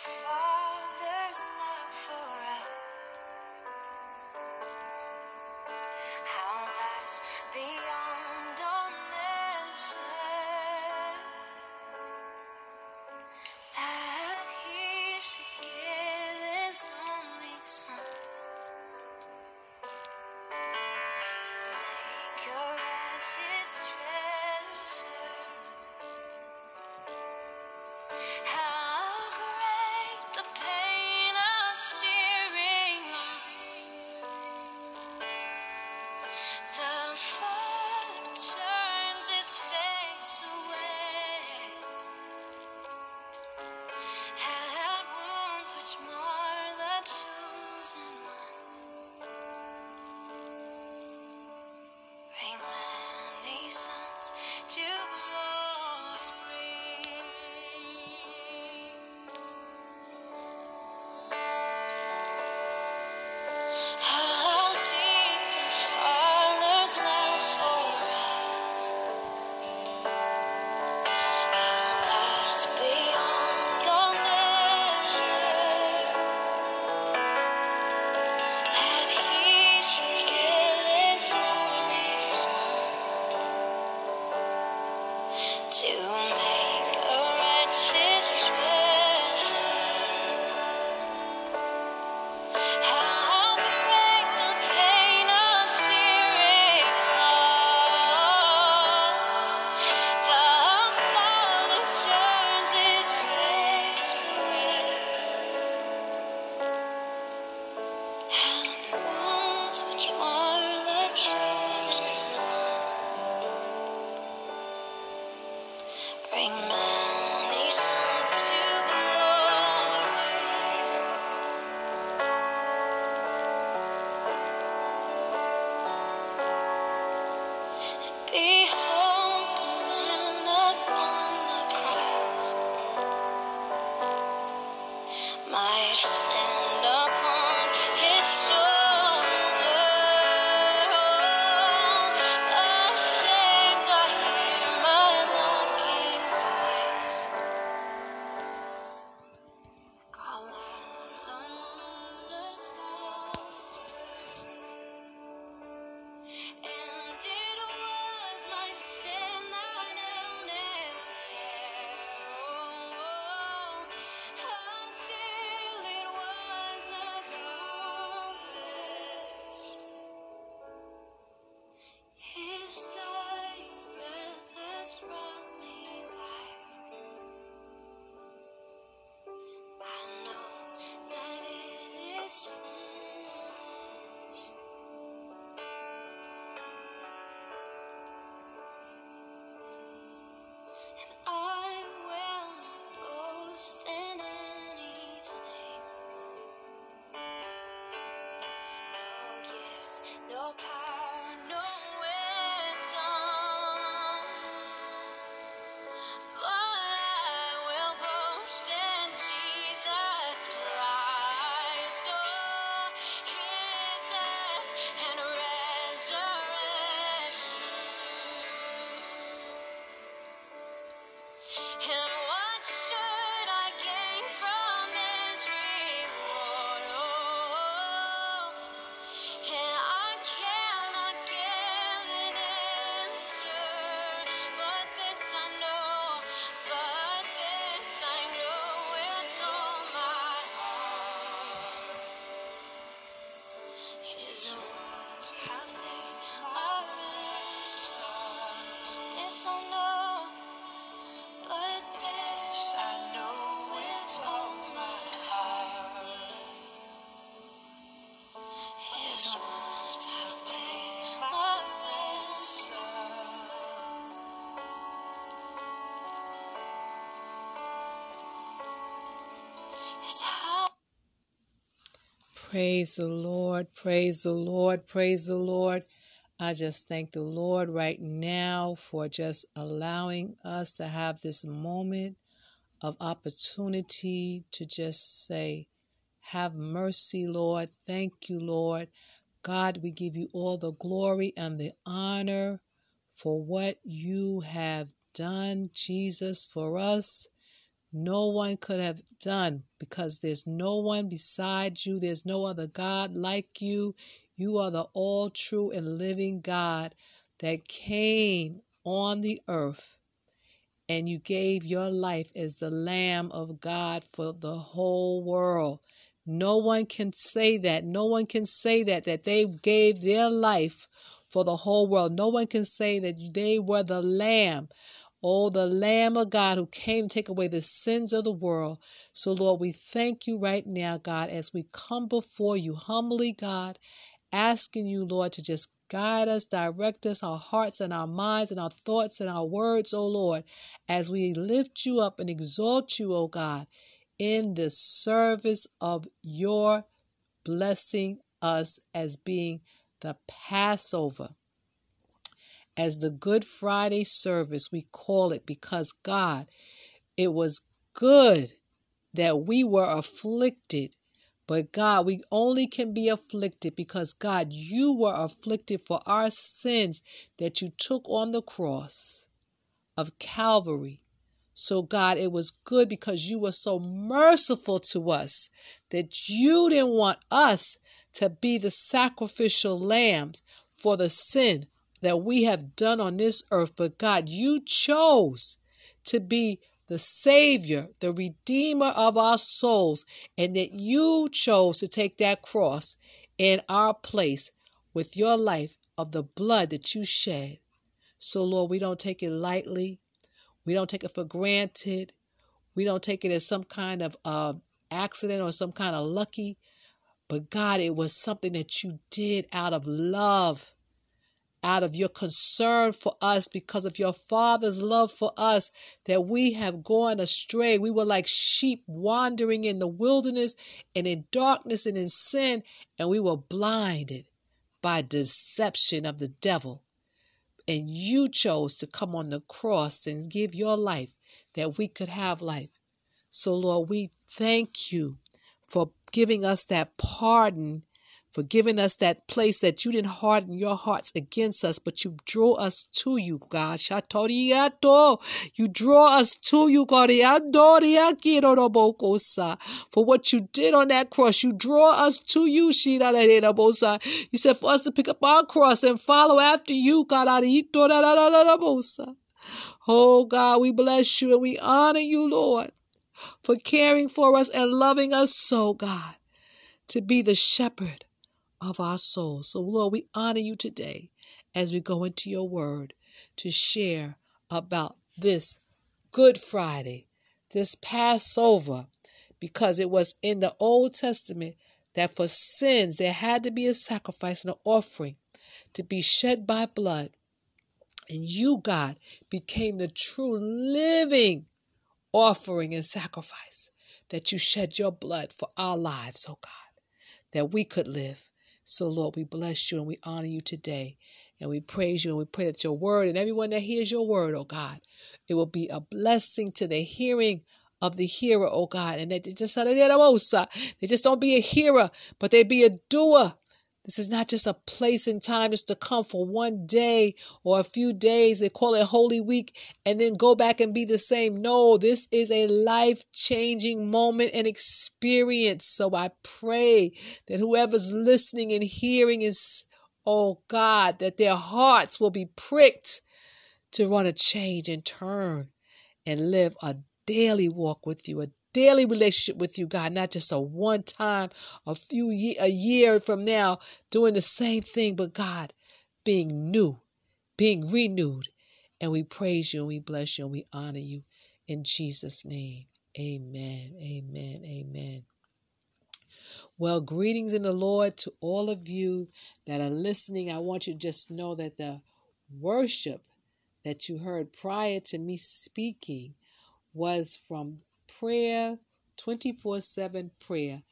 fire. Praise the Lord. Praise the Lord. Praise the Lord. I just thank the Lord right now for just allowing us to have this moment of opportunity to just say, Have mercy, Lord. Thank you, Lord. God, we give you all the glory and the honor for what you have done, Jesus, for us no one could have done because there's no one beside you. There's no other God like you. You are the all true and living God that came on the earth and you gave your life as the Lamb of God for the whole world. No one can say that. No one can say that, that they gave their life for the whole world. No one can say that they were the Lamb. Oh, the Lamb of God who came to take away the sins of the world. So, Lord, we thank you right now, God, as we come before you humbly, God, asking you, Lord, to just Guide us, direct us, our hearts and our minds and our thoughts and our words, O Lord, as we lift you up and exalt you, O God, in the service of your blessing us as being the Passover. As the Good Friday service, we call it because God, it was good that we were afflicted but God, we only can be afflicted because God, you were afflicted for our sins that you took on the cross of Calvary. So, God, it was good because you were so merciful to us that you didn't want us to be the sacrificial lambs for the sin that we have done on this earth. But, God, you chose to be the Savior, the Redeemer of our souls, and that you chose to take that cross in our place with your life of the blood that you shed. So, Lord, we don't take it lightly. We don't take it for granted. We don't take it as some kind of uh, accident or some kind of lucky. But God, it was something that you did out of love out of your concern for us because of your Father's love for us that we have gone astray. We were like sheep wandering in the wilderness and in darkness and in sin, and we were blinded by deception of the devil. And you chose to come on the cross and give your life that we could have life. So, Lord, we thank you for giving us that pardon for giving us that place that you didn't harden your hearts against us, but you draw us to you, God. You draw us to you, God. For what you did on that cross, you draw us to you, You said for us to pick up our cross and follow after you, God. Oh, God, we bless you and we honor you, Lord, for caring for us and loving us so, God, to be the shepherd of our souls. So, Lord, we honor you today as we go into your word to share about this Good Friday, this Passover, because it was in the Old Testament that for sins there had to be a sacrifice and an offering to be shed by blood. And you, God, became the true living offering and sacrifice that you shed your blood for our lives, oh God, that we could live. So, Lord, we bless you and we honor you today. And we praise you and we pray that your word and everyone that hears your word, oh God, it will be a blessing to the hearing of the hearer, oh God. And that they just, they just don't be a hearer, but they be a doer this is not just a place and time just to come for one day or a few days. They call it Holy Week and then go back and be the same. No, this is a life changing moment and experience. So I pray that whoever's listening and hearing is, oh God, that their hearts will be pricked to want to change and turn and live a daily walk with you, a daily relationship with you, God, not just a one time, a few year a year from now doing the same thing, but God, being new, being renewed. And we praise you and we bless you and we honor you in Jesus' name. Amen. Amen. Amen. Well, greetings in the Lord to all of you that are listening. I want you to just know that the worship that you heard prior to me speaking was from prayer, 24 7 prayer,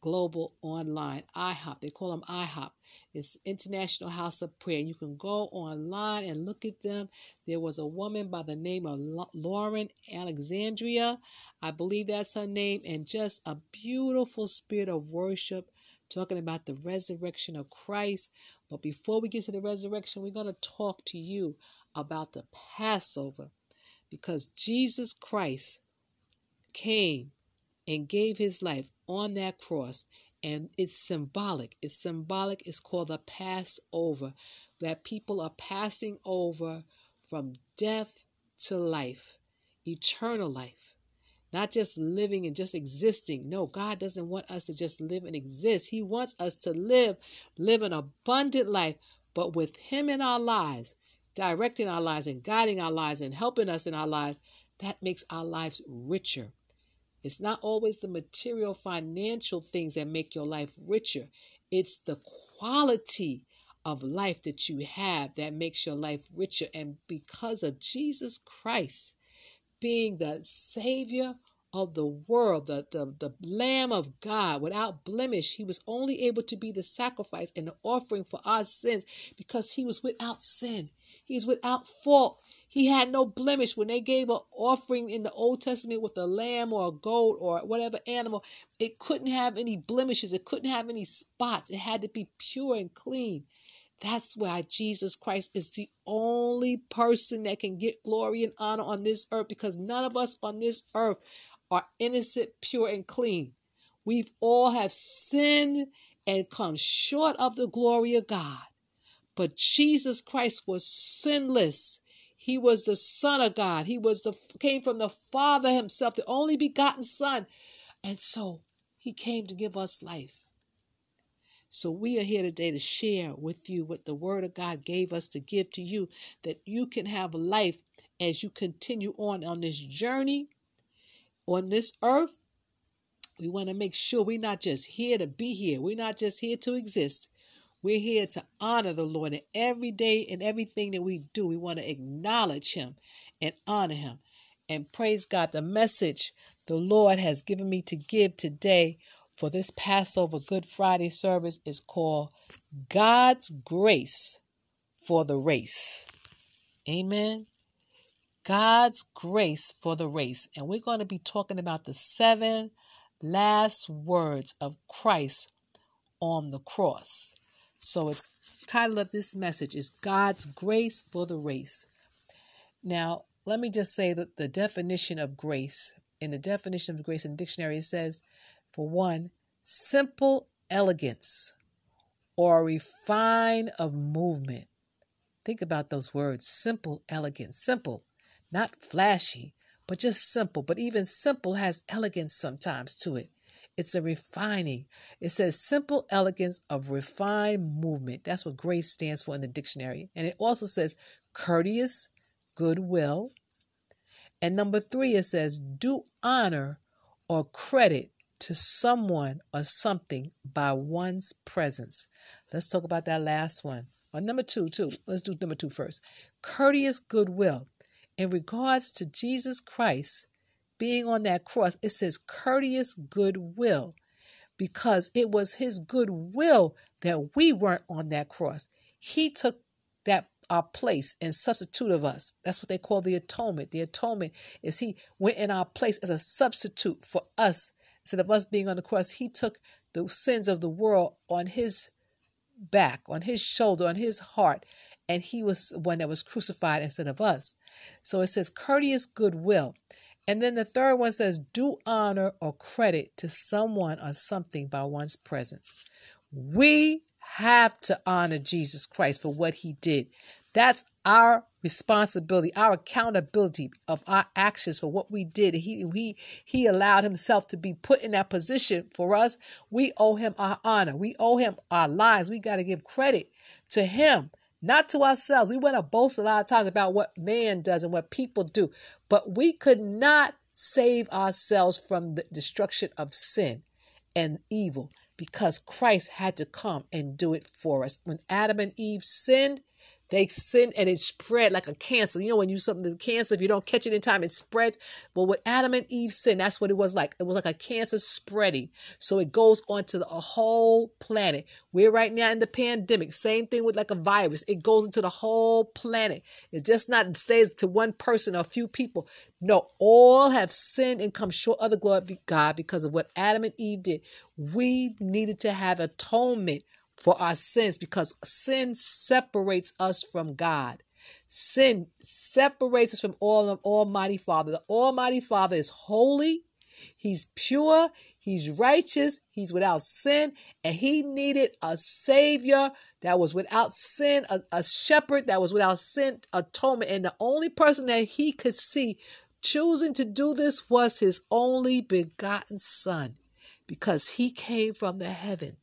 global online, IHOP. They call them IHOP. It's International House of Prayer. You can go online and look at them. There was a woman by the name of Lauren Alexandria. I believe that's her name. And just a beautiful spirit of worship talking about the resurrection of Christ. But before we get to the resurrection, we're going to talk to you about the Passover because Jesus Christ came and gave his life on that cross. And it's symbolic. It's symbolic. It's called the Passover, that people are passing over from death to life, eternal life. Not just living and just existing. No, God doesn't want us to just live and exist. He wants us to live, live an abundant life, but with Him in our lives, directing our lives and guiding our lives and helping us in our lives, that makes our lives richer. It's not always the material financial things that make your life richer. It's the quality of life that you have that makes your life richer. And because of Jesus Christ being the Savior of the world, the, the, the Lamb of God without blemish, he was only able to be the sacrifice and the offering for our sins because he was without sin. He was without fault. He had no blemish when they gave an offering in the Old Testament with a lamb or a goat or whatever animal. It couldn't have any blemishes. It couldn't have any spots. It had to be pure and clean. That's why Jesus Christ is the only person that can get glory and honor on this earth because none of us on this earth are innocent, pure, and clean. We've all have sinned and come short of the glory of God. But Jesus Christ was sinless. He was the Son of God. He was the came from the Father Himself, the only begotten Son. And so He came to give us life. So we are here today to share with you what the Word of God gave us to give to you, that you can have life as you continue on on this journey on this earth. We want to make sure we're not just here to be here. We're not just here to exist. We're here to honor the Lord and every day and everything that we do. We want to acknowledge Him and honor Him. And praise God, the message the Lord has given me to give today for this Passover Good Friday service is called God's Grace for the Race. Amen. God's grace for the race. And we're going to be talking about the seven last words of Christ on the cross. So it's title of this message is God's grace for the race. Now, let me just say that the definition of grace in the definition of grace in the dictionary it says for one, simple elegance or refine of movement. Think about those words simple elegance, simple, not flashy, but just simple. But even simple has elegance sometimes to it. It's a refining. It says simple elegance of refined movement. That's what grace stands for in the dictionary. And it also says courteous, goodwill. And number three, it says do honor or credit to someone or something by one's presence. Let's talk about that last one. Or number two, too. Let's do number two first. Courteous goodwill. In regards to Jesus Christ, being on that cross, it says courteous goodwill because it was his goodwill that we weren't on that cross. He took that our place and substitute of us. That's what they call the atonement. The atonement is he went in our place as a substitute for us. Instead of us being on the cross, he took the sins of the world on his back, on his shoulder, on his heart, and he was one that was crucified instead of us. So it says courteous goodwill. And then the third one says, do honor or credit to someone or something by one's presence. We have to honor Jesus Christ for what he did. That's our responsibility, our accountability of our actions for what we did. He, he, he allowed himself to be put in that position for us. We owe him our honor. We owe him our lives. We got to give credit to him not to ourselves. We want to boast a lot of times about what man does and what people do, but we could not save ourselves from the destruction of sin and evil because Christ had to come and do it for us. When Adam and Eve sinned, they sin and it spread like a cancer. You know, when you something that's cancer, if you don't catch it in time, it spreads. Well, with Adam and Eve sin, that's what it was like. It was like a cancer spreading. So it goes onto the whole planet. We're right now in the pandemic. Same thing with like a virus. It goes into the whole planet. It just not stays to one person or a few people. No, all have sinned and come short of the glory of God because of what Adam and Eve did. We needed to have atonement for our sins because sin separates us from God. Sin separates us from all of Almighty Father. The Almighty Father is holy, He's pure, he's righteous, he's without sin, and he needed a savior that was without sin, a, a shepherd that was without sin, atonement. And the only person that he could see choosing to do this was his only begotten son because he came from the heaven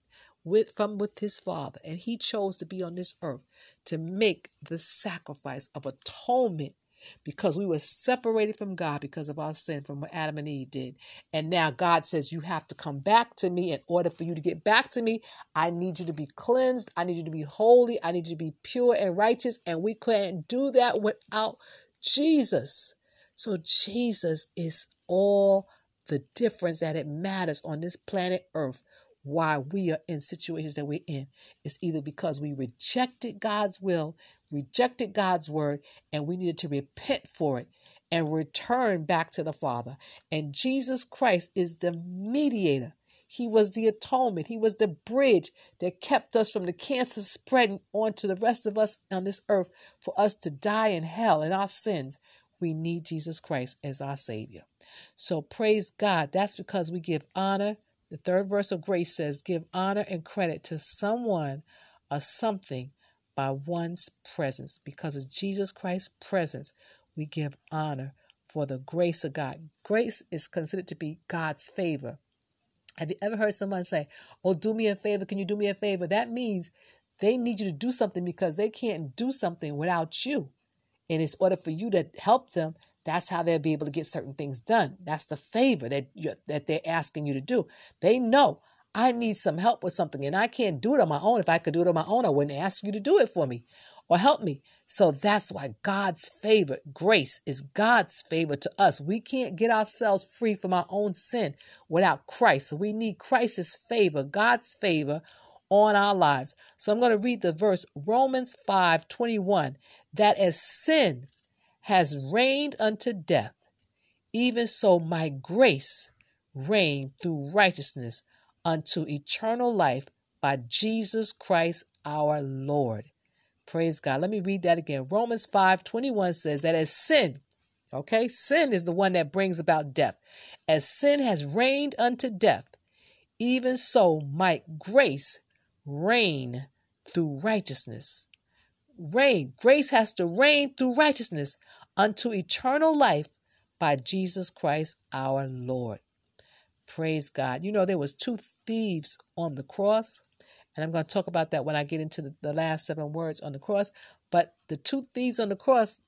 with from with his father and he chose to be on this earth to make the sacrifice of atonement because we were separated from God because of our sin from what Adam and Eve did. And now God says, You have to come back to me. In order for you to get back to me, I need you to be cleansed. I need you to be holy. I need you to be pure and righteous. And we can't do that without Jesus. So Jesus is all the difference that it matters on this planet Earth why we are in situations that we're in. It's either because we rejected God's will, rejected God's word, and we needed to repent for it and return back to the Father. And Jesus Christ is the mediator. He was the atonement. He was the bridge that kept us from the cancer spreading onto the rest of us on this earth for us to die in hell in our sins. We need Jesus Christ as our Savior. So praise God. That's because we give honor, the third verse of grace says, Give honor and credit to someone or something by one's presence. Because of Jesus Christ's presence, we give honor for the grace of God. Grace is considered to be God's favor. Have you ever heard someone say, Oh, do me a favor? Can you do me a favor? That means they need you to do something because they can't do something without you. And it's order for you to help them, that's how they'll be able to get certain things done. That's the favor that that they're asking you to do. They know I need some help with something and I can't do it on my own. If I could do it on my own, I wouldn't ask you to do it for me or help me. So that's why God's favor, grace is God's favor to us. We can't get ourselves free from our own sin without Christ. So we need Christ's favor, God's favor on our lives. So I'm going to read the verse Romans 5 21 that as sin has reigned unto death, even so my grace reigned through righteousness unto eternal life by Jesus Christ our Lord. Praise God. Let me read that again. Romans 5 21 says that as sin, okay, sin is the one that brings about death. As sin has reigned unto death, even so might grace reign through righteousness reign. Grace has to reign through righteousness unto eternal life by Jesus Christ our Lord. Praise God. You know, there was two thieves on the cross, and I'm going to talk about that when I get into the, the last seven words on the cross. But the two thieves on the cross,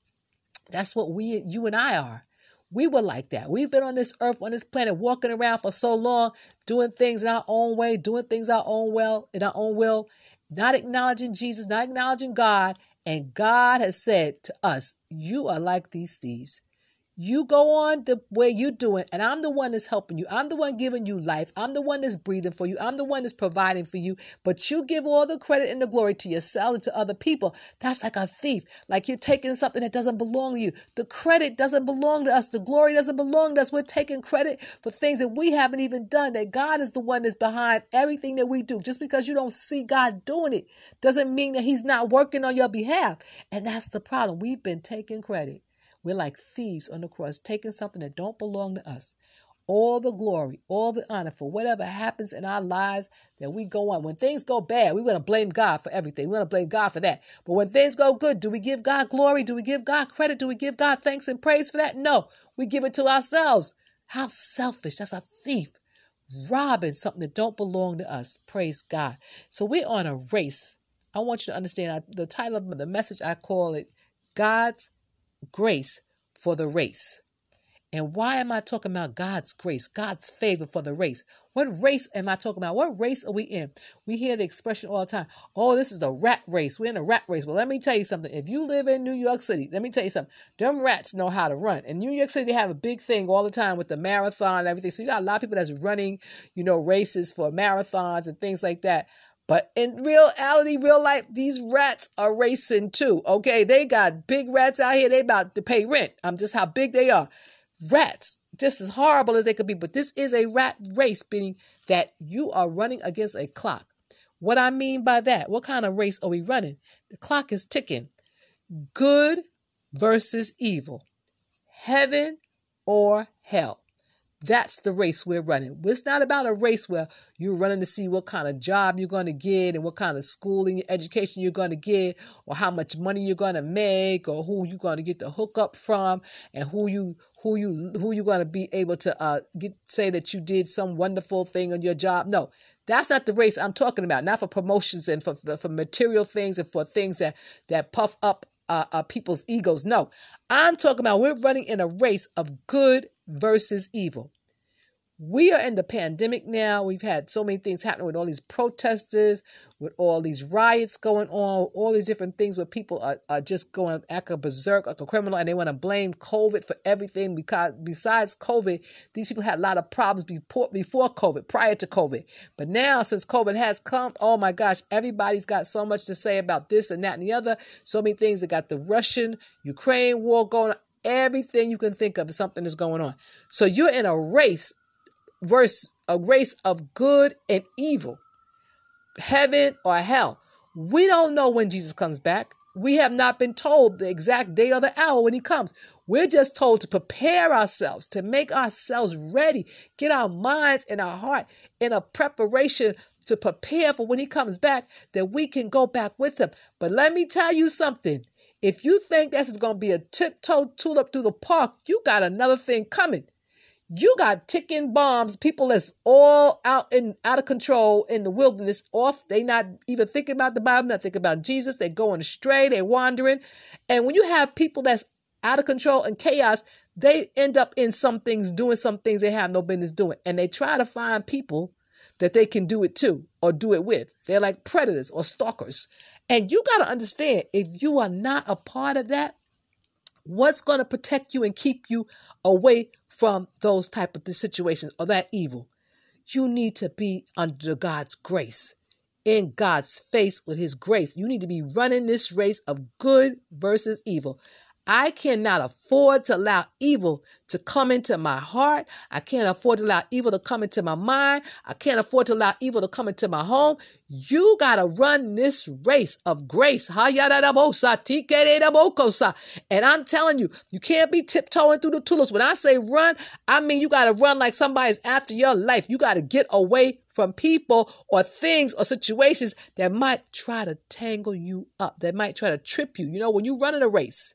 that's what we, you and I are. We were like that. We've been on this earth, on this planet, walking around for so long, doing things in our own way, doing things our own well, in our own will, not acknowledging Jesus, not acknowledging God. And God has said to us, You are like these thieves. You go on the way you're doing, and I'm the one that's helping you. I'm the one giving you life. I'm the one that's breathing for you. I'm the one that's providing for you. But you give all the credit and the glory to yourself and to other people. That's like a thief. Like you're taking something that doesn't belong to you. The credit doesn't belong to us. The glory doesn't belong to us. We're taking credit for things that we haven't even done. That God is the one that's behind everything that we do. Just because you don't see God doing it doesn't mean that He's not working on your behalf. And that's the problem. We've been taking credit. We're like thieves on the cross, taking something that don't belong to us. All the glory, all the honor for whatever happens in our lives that we go on. When things go bad, we're going to blame God for everything. We're going to blame God for that. But when things go good, do we give God glory? Do we give God credit? Do we give God thanks and praise for that? No, we give it to ourselves. How selfish. That's a thief robbing something that don't belong to us. Praise God. So we're on a race. I want you to understand the title of the message I call it God's grace for the race. And why am I talking about God's grace, God's favor for the race? What race am I talking about? What race are we in? We hear the expression all the time. Oh, this is the rat race. We're in a rat race. Well, let me tell you something. If you live in New York City, let me tell you something. Them rats know how to run. In New York City, they have a big thing all the time with the marathon and everything. So you got a lot of people that's running, you know, races for marathons and things like that. But in reality, real life, these rats are racing too. Okay, they got big rats out here. They about to pay rent. I'm um, just how big they are. Rats, just as horrible as they could be. But this is a rat race, meaning that you are running against a clock. What I mean by that, what kind of race are we running? The clock is ticking. Good versus evil, heaven or hell. That's the race we're running. It's not about a race where you're running to see what kind of job you're going to get and what kind of schooling education you're going to get or how much money you're going to make or who you're going to get the hookup from and who you who you who you're going to be able to uh get say that you did some wonderful thing on your job. No, that's not the race I'm talking about. Not for promotions and for for material things and for things that that puff up uh, uh, people's egos. No, I'm talking about we're running in a race of good versus evil. We are in the pandemic now. We've had so many things happening with all these protesters, with all these riots going on, all these different things where people are, are just going act a berserk like a criminal and they want to blame COVID for everything because besides COVID, these people had a lot of problems before before COVID, prior to COVID. But now since COVID has come, oh my gosh, everybody's got so much to say about this and that and the other. So many things. They got the Russian Ukraine war going on. Everything you can think of is something that's going on. So you're in a race verse a race of good and evil, heaven or hell. We don't know when Jesus comes back. We have not been told the exact day or the hour when he comes. We're just told to prepare ourselves, to make ourselves ready, get our minds and our heart in a preparation to prepare for when he comes back, that we can go back with him. But let me tell you something. If you think this is going to be a tiptoe tulip through the park, you got another thing coming. You got ticking bombs. People that's all out in out of control in the wilderness. Off they not even thinking about the bible not thinking about jesus. They're going astray. They're wandering. And when you have people that's out of control and chaos they end up in some things doing some things they have no business doing. And they try to find people that they can do it to or do it with. They're like predators or stalkers and you got to understand if you are not a part of that what's going to protect you and keep you away from those type of situations or that evil? You need to be under god's grace in god's face with his grace. You need to be running this race of good versus evil I cannot afford to allow evil to come into my heart. I can't afford to allow evil to come into my mind. I can't afford to allow evil to come into my home. You got to run this race of grace. And I'm telling you, you can't be tiptoeing through the tulips. When I say run, I mean you got to run like somebody's after your life. You got to get away from people or things or situations that might try to tangle you up, that might try to trip you. You know, when you run in a race,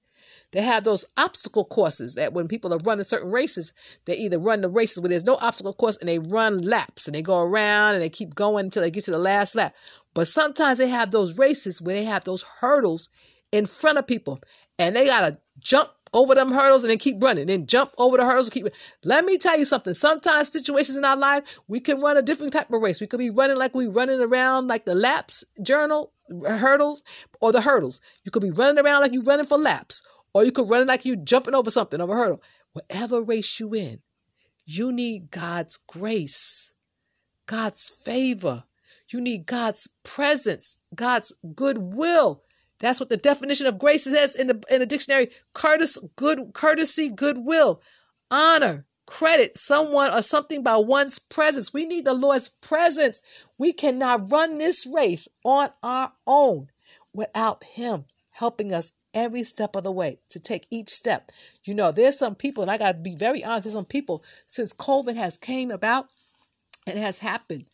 they have those obstacle courses that when people are running certain races, they either run the races where there's no obstacle course and they run laps and they go around and they keep going until they get to the last lap. But sometimes they have those races where they have those hurdles in front of people and they got to jump over them hurdles and then keep running, then jump over the hurdles. Keep. Let me tell you something. Sometimes situations in our life, we can run a different type of race. We could be running like we running around like the laps journal hurdles or the hurdles. You could be running around like you running for laps, or you could run like you jumping over something, over a hurdle. Whatever race you in, you need God's grace, God's favor. You need God's presence, God's goodwill. That's what the definition of grace says in the in the dictionary. Courtesy, good courtesy, goodwill, honor, credit someone or something by one's presence. We need the Lord's presence. We cannot run this race on our own without Him helping us every step of the way to take each step. You know, there's some people, and I got to be very honest, there's some people since COVID has came about and has happened.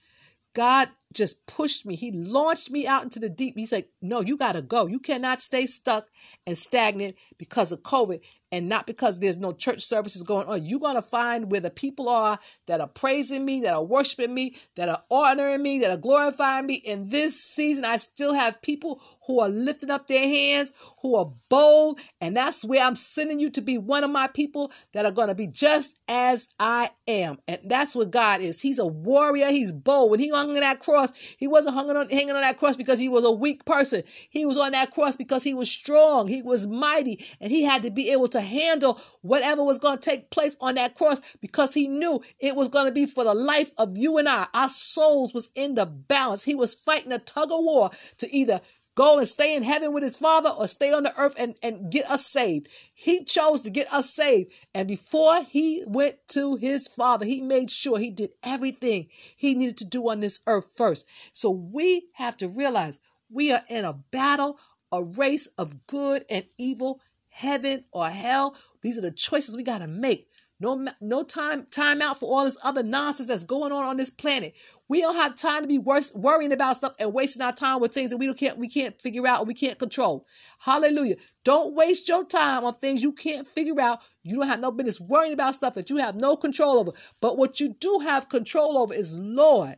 God just pushed me. He launched me out into the deep. He's like, no, you got to go. You cannot stay stuck and stagnant because of COVID and not because there's no church services going on. You're going to find where the people are that are praising me, that are worshiping me, that are honoring me, that are glorifying me. In this season, I still have people who are lifting up their hands, who are bold. And that's where I'm sending you to be one of my people that are going to be just as I am. And that's what God is. He's a warrior. He's bold. When he hung on that cross, he wasn't hanging on, hanging on that cross because he was a weak person. He was on that cross because he was strong. He was mighty. And he had to be able to handle whatever was going to take place on that cross because he knew it was going to be for the life of you and I. Our souls was in the balance. He was fighting a tug of war to either go and stay in heaven with his father or stay on the earth and, and get us saved. He chose to get us saved. And before he went to his father, he made sure he did everything he needed to do on this earth first. So we have to realize we are in a battle, a race of good and evil, heaven or hell. These are the choices we got to make. No, no time, time out for all this other nonsense that's going on on this planet. We don't have time to be worse, worrying about stuff and wasting our time with things that we don't can't we can't figure out we can't control. Hallelujah! Don't waste your time on things you can't figure out. You don't have no business worrying about stuff that you have no control over. But what you do have control over is Lord.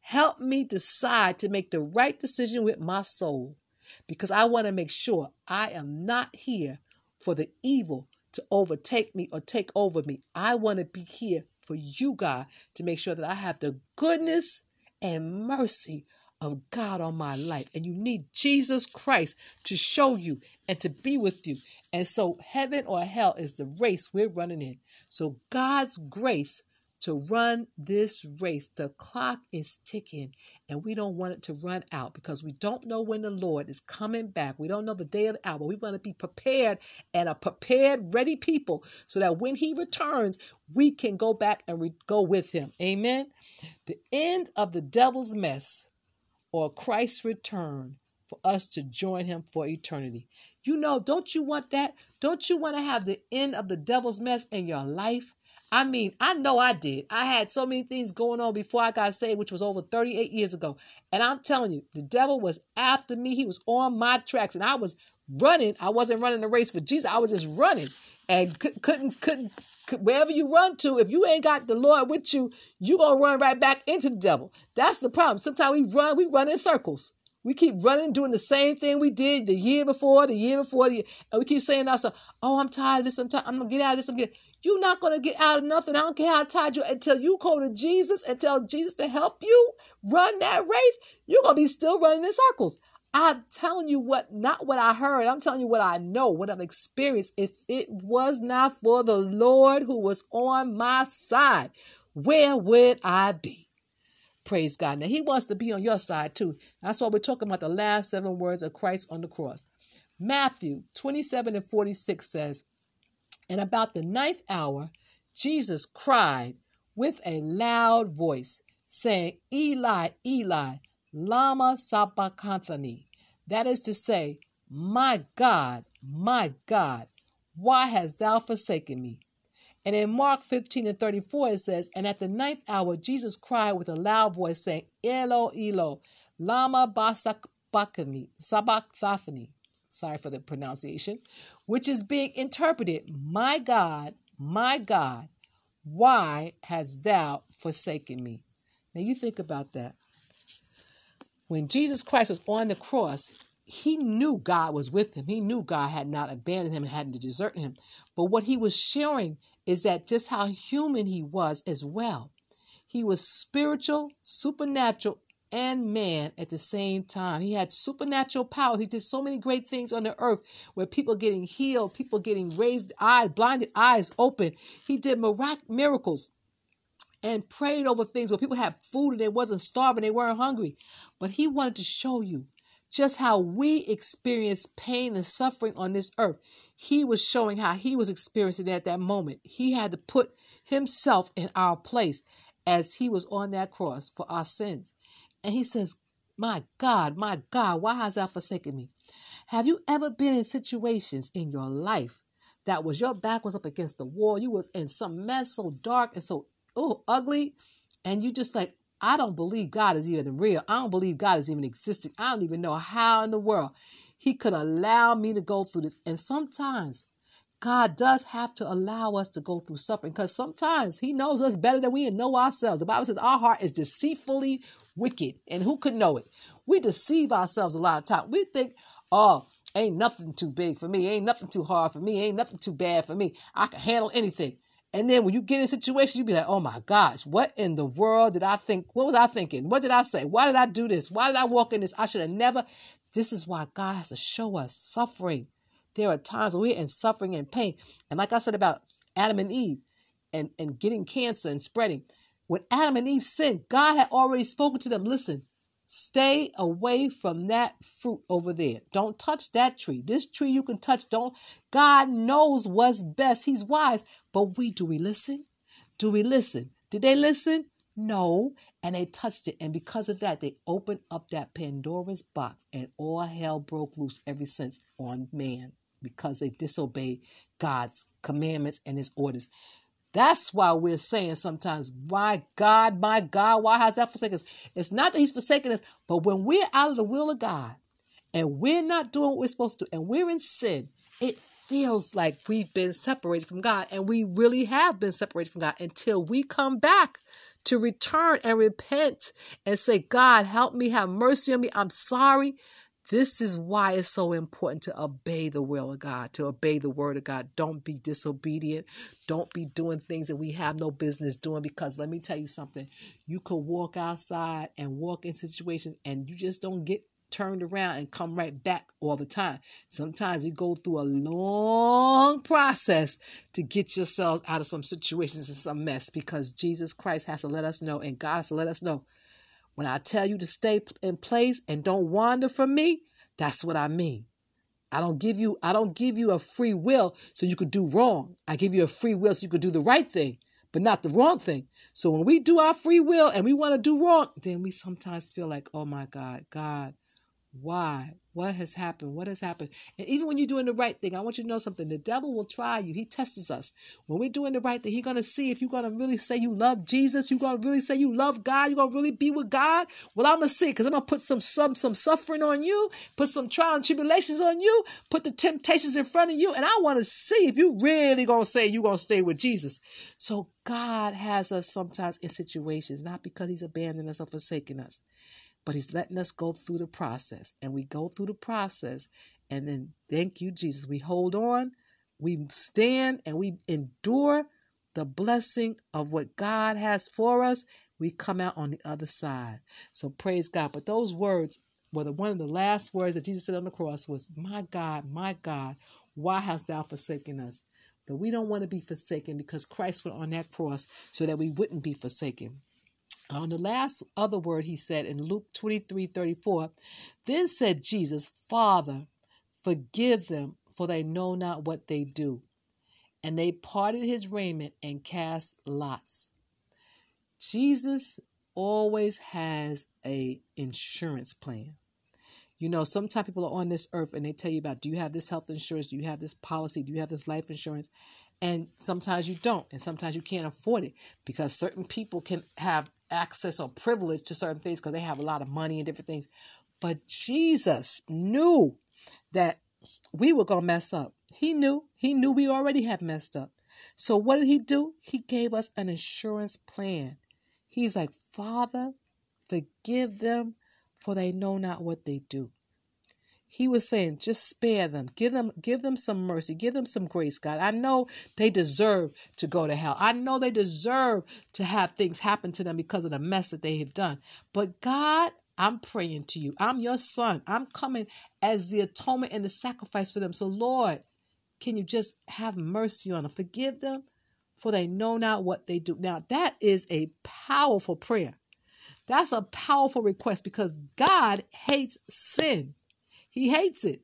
Help me decide to make the right decision with my soul because I want to make sure I am not here for the evil to overtake me or take over me. I want to be here for you, God, to make sure that I have the goodness and mercy of God on my life. And you need Jesus Christ to show you and to be with you. And so, heaven or hell is the race we're running in. So, God's grace to run this race. The clock is ticking and we don't want it to run out because we don't know when the Lord is coming back. We don't know the day of the hour. We want to be prepared and a prepared, ready people so that when he returns, we can go back and re- go with him. Amen. The end of the devil's mess or Christ's return for us to join him for eternity. You know, don't you want that? Don't you want to have the end of the devil's mess in your life? I mean, I know I did. I had so many things going on before I got saved, which was over 38 years ago. And I'm telling you, the devil was after me. He was on my tracks and I was running. I wasn't running the race for Jesus. I was just running and couldn't, couldn't, wherever you run to, if you ain't got the Lord with you, you going to run right back into the devil. That's the problem. Sometimes we run, we run in circles. We keep running, doing the same thing we did the year before, the year before, the year, and we keep saying to ourselves, "Oh, I'm tired of this. I'm tired. I'm gonna get out of this. I'm get." You're not gonna get out of nothing. I don't care how tired you are until you go to Jesus and tell Jesus to help you run that race. You're gonna be still running in circles. I'm telling you what, not what I heard. I'm telling you what I know, what I've experienced. If it was not for the Lord who was on my side, where would I be? Praise God. Now, He wants to be on your side too. That's why we're talking about the last seven words of Christ on the cross. Matthew 27 and 46 says, And about the ninth hour, Jesus cried with a loud voice, saying, Eli, Eli, Lama Sabachthani. That is to say, My God, my God, why hast thou forsaken me? And in Mark 15 and 34, it says, And at the ninth hour, Jesus cried with a loud voice, saying, Elo, Elo, Lama Basakbakani, Sabachthani. Sorry for the pronunciation, which is being interpreted, My God, my God, why hast thou forsaken me? Now you think about that. When Jesus Christ was on the cross, he knew God was with him. He knew God had not abandoned him and hadn't deserted him. But what he was sharing is that just how human he was as well. He was spiritual, supernatural, and man at the same time. He had supernatural powers. He did so many great things on the earth where people getting healed, people getting raised eyes, blinded eyes open. He did mirac- miracles and prayed over things where people had food and they wasn't starving, they weren't hungry. But he wanted to show you just how we experience pain and suffering on this earth. He was showing how he was experiencing it at that moment. He had to put himself in our place as he was on that cross for our sins. And he says, My God, my God, why has thou forsaken me? Have you ever been in situations in your life that was your back was up against the wall? You was in some mess so dark and so oh ugly, and you just like, I don't believe God is even real. I don't believe God is even existing. I don't even know how in the world He could allow me to go through this. And sometimes God does have to allow us to go through suffering because sometimes He knows us better than we know ourselves. The Bible says our heart is deceitfully wicked, and who could know it? We deceive ourselves a lot of time. We think, oh, ain't nothing too big for me, ain't nothing too hard for me, ain't nothing too bad for me. I can handle anything. And then when you get in a situation, you be like, oh my gosh, what in the world did I think? What was I thinking? What did I say? Why did I do this? Why did I walk in this? I should have never. This is why God has to show us suffering. There are times we're in suffering and pain. And like I said about Adam and Eve and, and getting cancer and spreading, when Adam and Eve sinned, God had already spoken to them listen, Stay away from that fruit over there. Don't touch that tree. This tree you can touch. Don't. God knows what's best. He's wise. But we, do we listen? Do we listen? Did they listen? No. And they touched it. And because of that, they opened up that Pandora's box and all hell broke loose ever since on man because they disobeyed God's commandments and his orders. That's why we're saying sometimes, my God, my God, why has that forsaken us? It's not that he's forsaken us, but when we're out of the will of God and we're not doing what we're supposed to, and we're in sin, it feels like we've been separated from God. And we really have been separated from God until we come back to return and repent and say, God, help me, have mercy on me. I'm sorry. This is why it's so important to obey the will of God, to obey the word of God. Don't be disobedient. Don't be doing things that we have no business doing because let me tell you something. You could walk outside and walk in situations and you just don't get turned around and come right back all the time. Sometimes you go through a long process to get yourselves out of some situations and some mess because Jesus Christ has to let us know and God has to let us know when I tell you to stay in place and don't wander from me, that's what I mean. I don't give you I don't give you a free will so you could do wrong. I give you a free will so you could do the right thing, but not the wrong thing. So when we do our free will and we want to do wrong, then we sometimes feel like, "Oh my God, God, why? What has happened? What has happened? And even when you're doing the right thing, I want you to know something. The devil will try you. He tests us. When we're doing the right thing, he's going to see if you're going to really say you love Jesus. You're going to really say you love God. You're going to really be with God. Well, I'm going to see because I'm going to put some, some, some suffering on you, put some trial and tribulations on you, put the temptations in front of you. And I want to see if you really going to say you're going to stay with Jesus. So God has us sometimes in situations, not because he's abandoned us or forsaken us but he's letting us go through the process and we go through the process and then thank you jesus we hold on we stand and we endure the blessing of what god has for us. We come out on the other side. So praise god. But those words were the one of the last words that jesus said on the cross was my god my god why hast thou forsaken us? But we don't want to be forsaken because christ went on that cross so that we wouldn't be forsaken on the last other word he said in Luke 23 34, then said Jesus, Father, forgive them, for they know not what they do. And they parted his raiment and cast lots. Jesus always has a insurance plan. You know, sometimes people are on this earth and they tell you about do you have this health insurance? Do you have this policy? Do you have this life insurance? And sometimes you don't, and sometimes you can't afford it because certain people can have access or privilege to certain things because they have a lot of money and different things. But Jesus knew that we were going to mess up. He knew. He knew we already had messed up. So what did he do? He gave us an insurance plan. He's like, Father, forgive them, for they know not what they do. He was saying, just spare them. Give them give them some mercy. Give them some grace, God. I know they deserve to go to hell. I know they deserve to have things happen to them because of the mess that they have done. But God, I'm praying to you. I'm your son. I'm coming as the atonement and the sacrifice for them. So, Lord, can you just have mercy on them? Forgive them, for they know not what they do. Now, that is a powerful prayer. That's a powerful request because God hates sin. He hates it.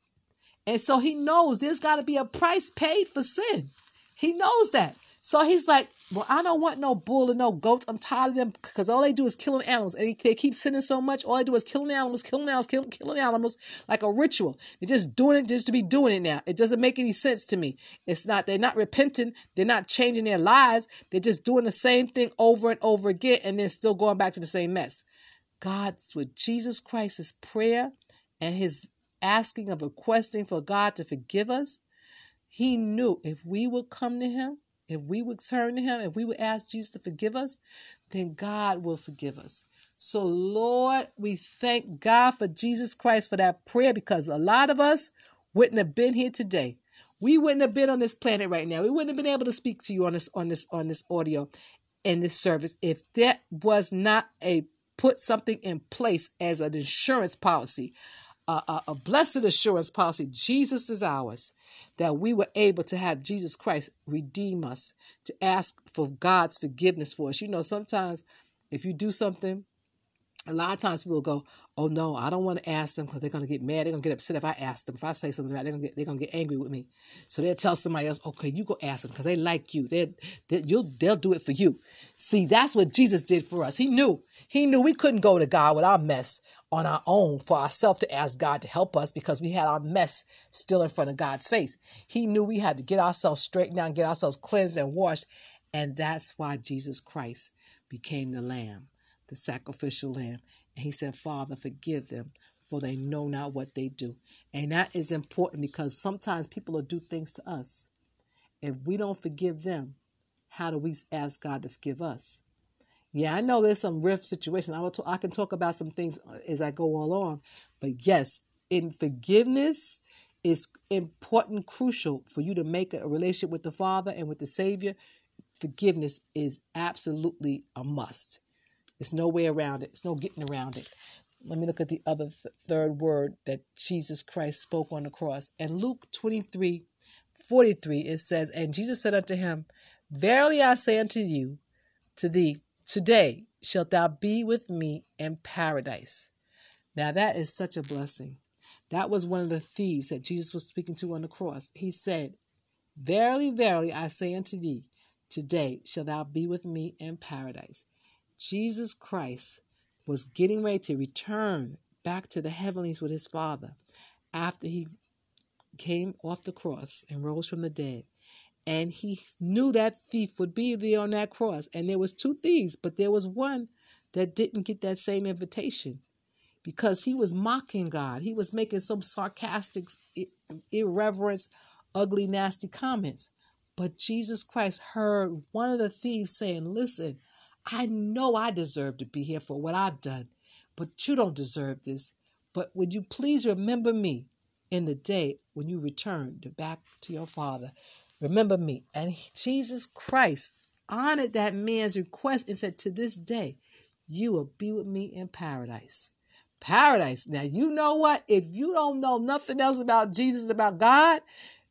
And so he knows there's got to be a price paid for sin. He knows that. So he's like, well, I don't want no bull and no goats. I'm tired of them because all they do is killing animals. And they keep sinning so much. All they do is killing animals, killing animals, killing, killing animals like a ritual. They're just doing it just to be doing it now. It doesn't make any sense to me. It's not, they're not repenting. They're not changing their lives. They're just doing the same thing over and over again and then still going back to the same mess. God's with Jesus Christ's prayer and his asking of requesting for God to forgive us, he knew if we would come to him, if we would turn to him, if we would ask Jesus to forgive us, then God will forgive us. So, Lord, we thank God for Jesus Christ for that prayer because a lot of us wouldn't have been here today. We wouldn't have been on this planet right now. We wouldn't have been able to speak to you on this on this on this audio in this service if that was not a put something in place as an insurance policy a, a, a blessed assurance policy. Jesus is ours. That we were able to have Jesus Christ redeem us, to ask for God's forgiveness for us. You know, sometimes if you do something, a lot of times people go, "Oh no, I don't want to ask them because they're gonna get mad. They're gonna get upset if I ask them. If I say something, they're gonna get they're gonna get angry with me. So they'll tell somebody else, "Okay, you go ask them because they like you. They they you'll they'll do it for you." See, that's what Jesus did for us. He knew he knew we couldn't go to God with our mess on our own for ourselves to ask God to help us because we had our mess still in front of God's face. He knew we had to get ourselves straightened out, and get ourselves cleansed and washed And that's why Jesus Christ became the lamb, the sacrificial lamb. And he said, Father, forgive them, for they know not what they do. And that is important because sometimes people will do things to us. If we don't forgive them, how do we ask God to forgive us? Yeah, I know there's some rift situations. I will talk, I can talk about some things uh, as I go along, but yes, in forgiveness is important, crucial for you to make a relationship with the Father and with the Savior. Forgiveness is absolutely a must. There's no way around it. It's no getting around it. Let me look at the other th- third word that Jesus Christ spoke on the cross. And Luke 23 43, it says, And Jesus said unto him, Verily I say unto you, to thee, today shalt thou be with me in paradise. Now that is such a blessing. That was one of the thieves that Jesus was speaking to on the cross. He said, Verily, verily, I say unto thee, today shalt thou be with me in paradise. Jesus Christ was getting ready to return back to the heavenlies with his Father after he came off the cross and rose from the dead. And he knew that thief would be there on that cross. And there was two thieves, but there was one that didn't get that same invitation because he was mocking God. He was making some sarcastic, irreverent, ugly, nasty comments. But Jesus Christ heard one of the thieves saying, Listen, I know I deserve to be here for what I've done, but you don't deserve this. But would you please remember me in the day when you return back to your Father? Remember me. And Jesus Christ honored that man's request and said, To this day, you will be with me in paradise. Paradise. Now, you know what? If you don't know nothing else about Jesus, about God,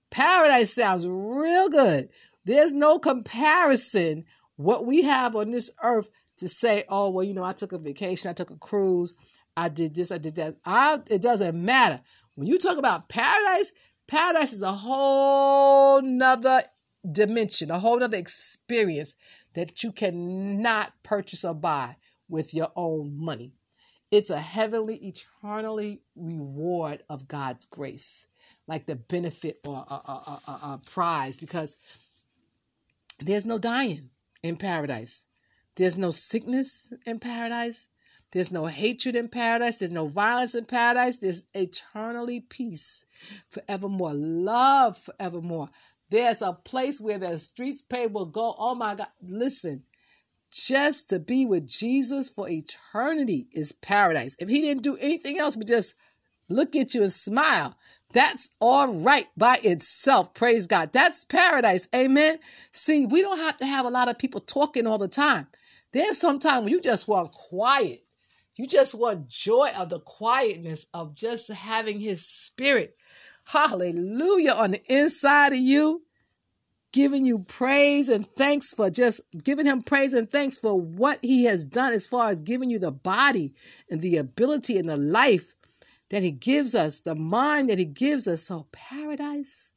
paradise sounds real good. There's no comparison what we have on this earth to say, oh, well, you know, I took a vacation, I took a cruise, I did this, I did that. I, it doesn't matter. When you talk about paradise, paradise is a whole nother dimension, a whole nother experience that you cannot purchase or buy with your own money. It's a heavenly, eternally reward of God's grace, like the benefit or a, a, a, a prize, because there's no dying in paradise. There's no sickness in paradise. There's no hatred in paradise. There's no violence in paradise. There's eternally peace forevermore, love forevermore. There's a place where the streets paved will go. Oh my God. Listen, just to be with Jesus for eternity is paradise. If he didn't do anything else but just look at you and smile, that's all right by itself. Praise God. That's paradise. Amen. See, we don't have to have a lot of people talking all the time. There's some time when you just want quiet. You just want joy of the quietness of just having his spirit. Hallelujah on the inside of you giving you praise and thanks for just giving him praise and thanks for what he has done as far as giving you the body and the ability and the life that he gives us, the mind that he gives us. So paradise.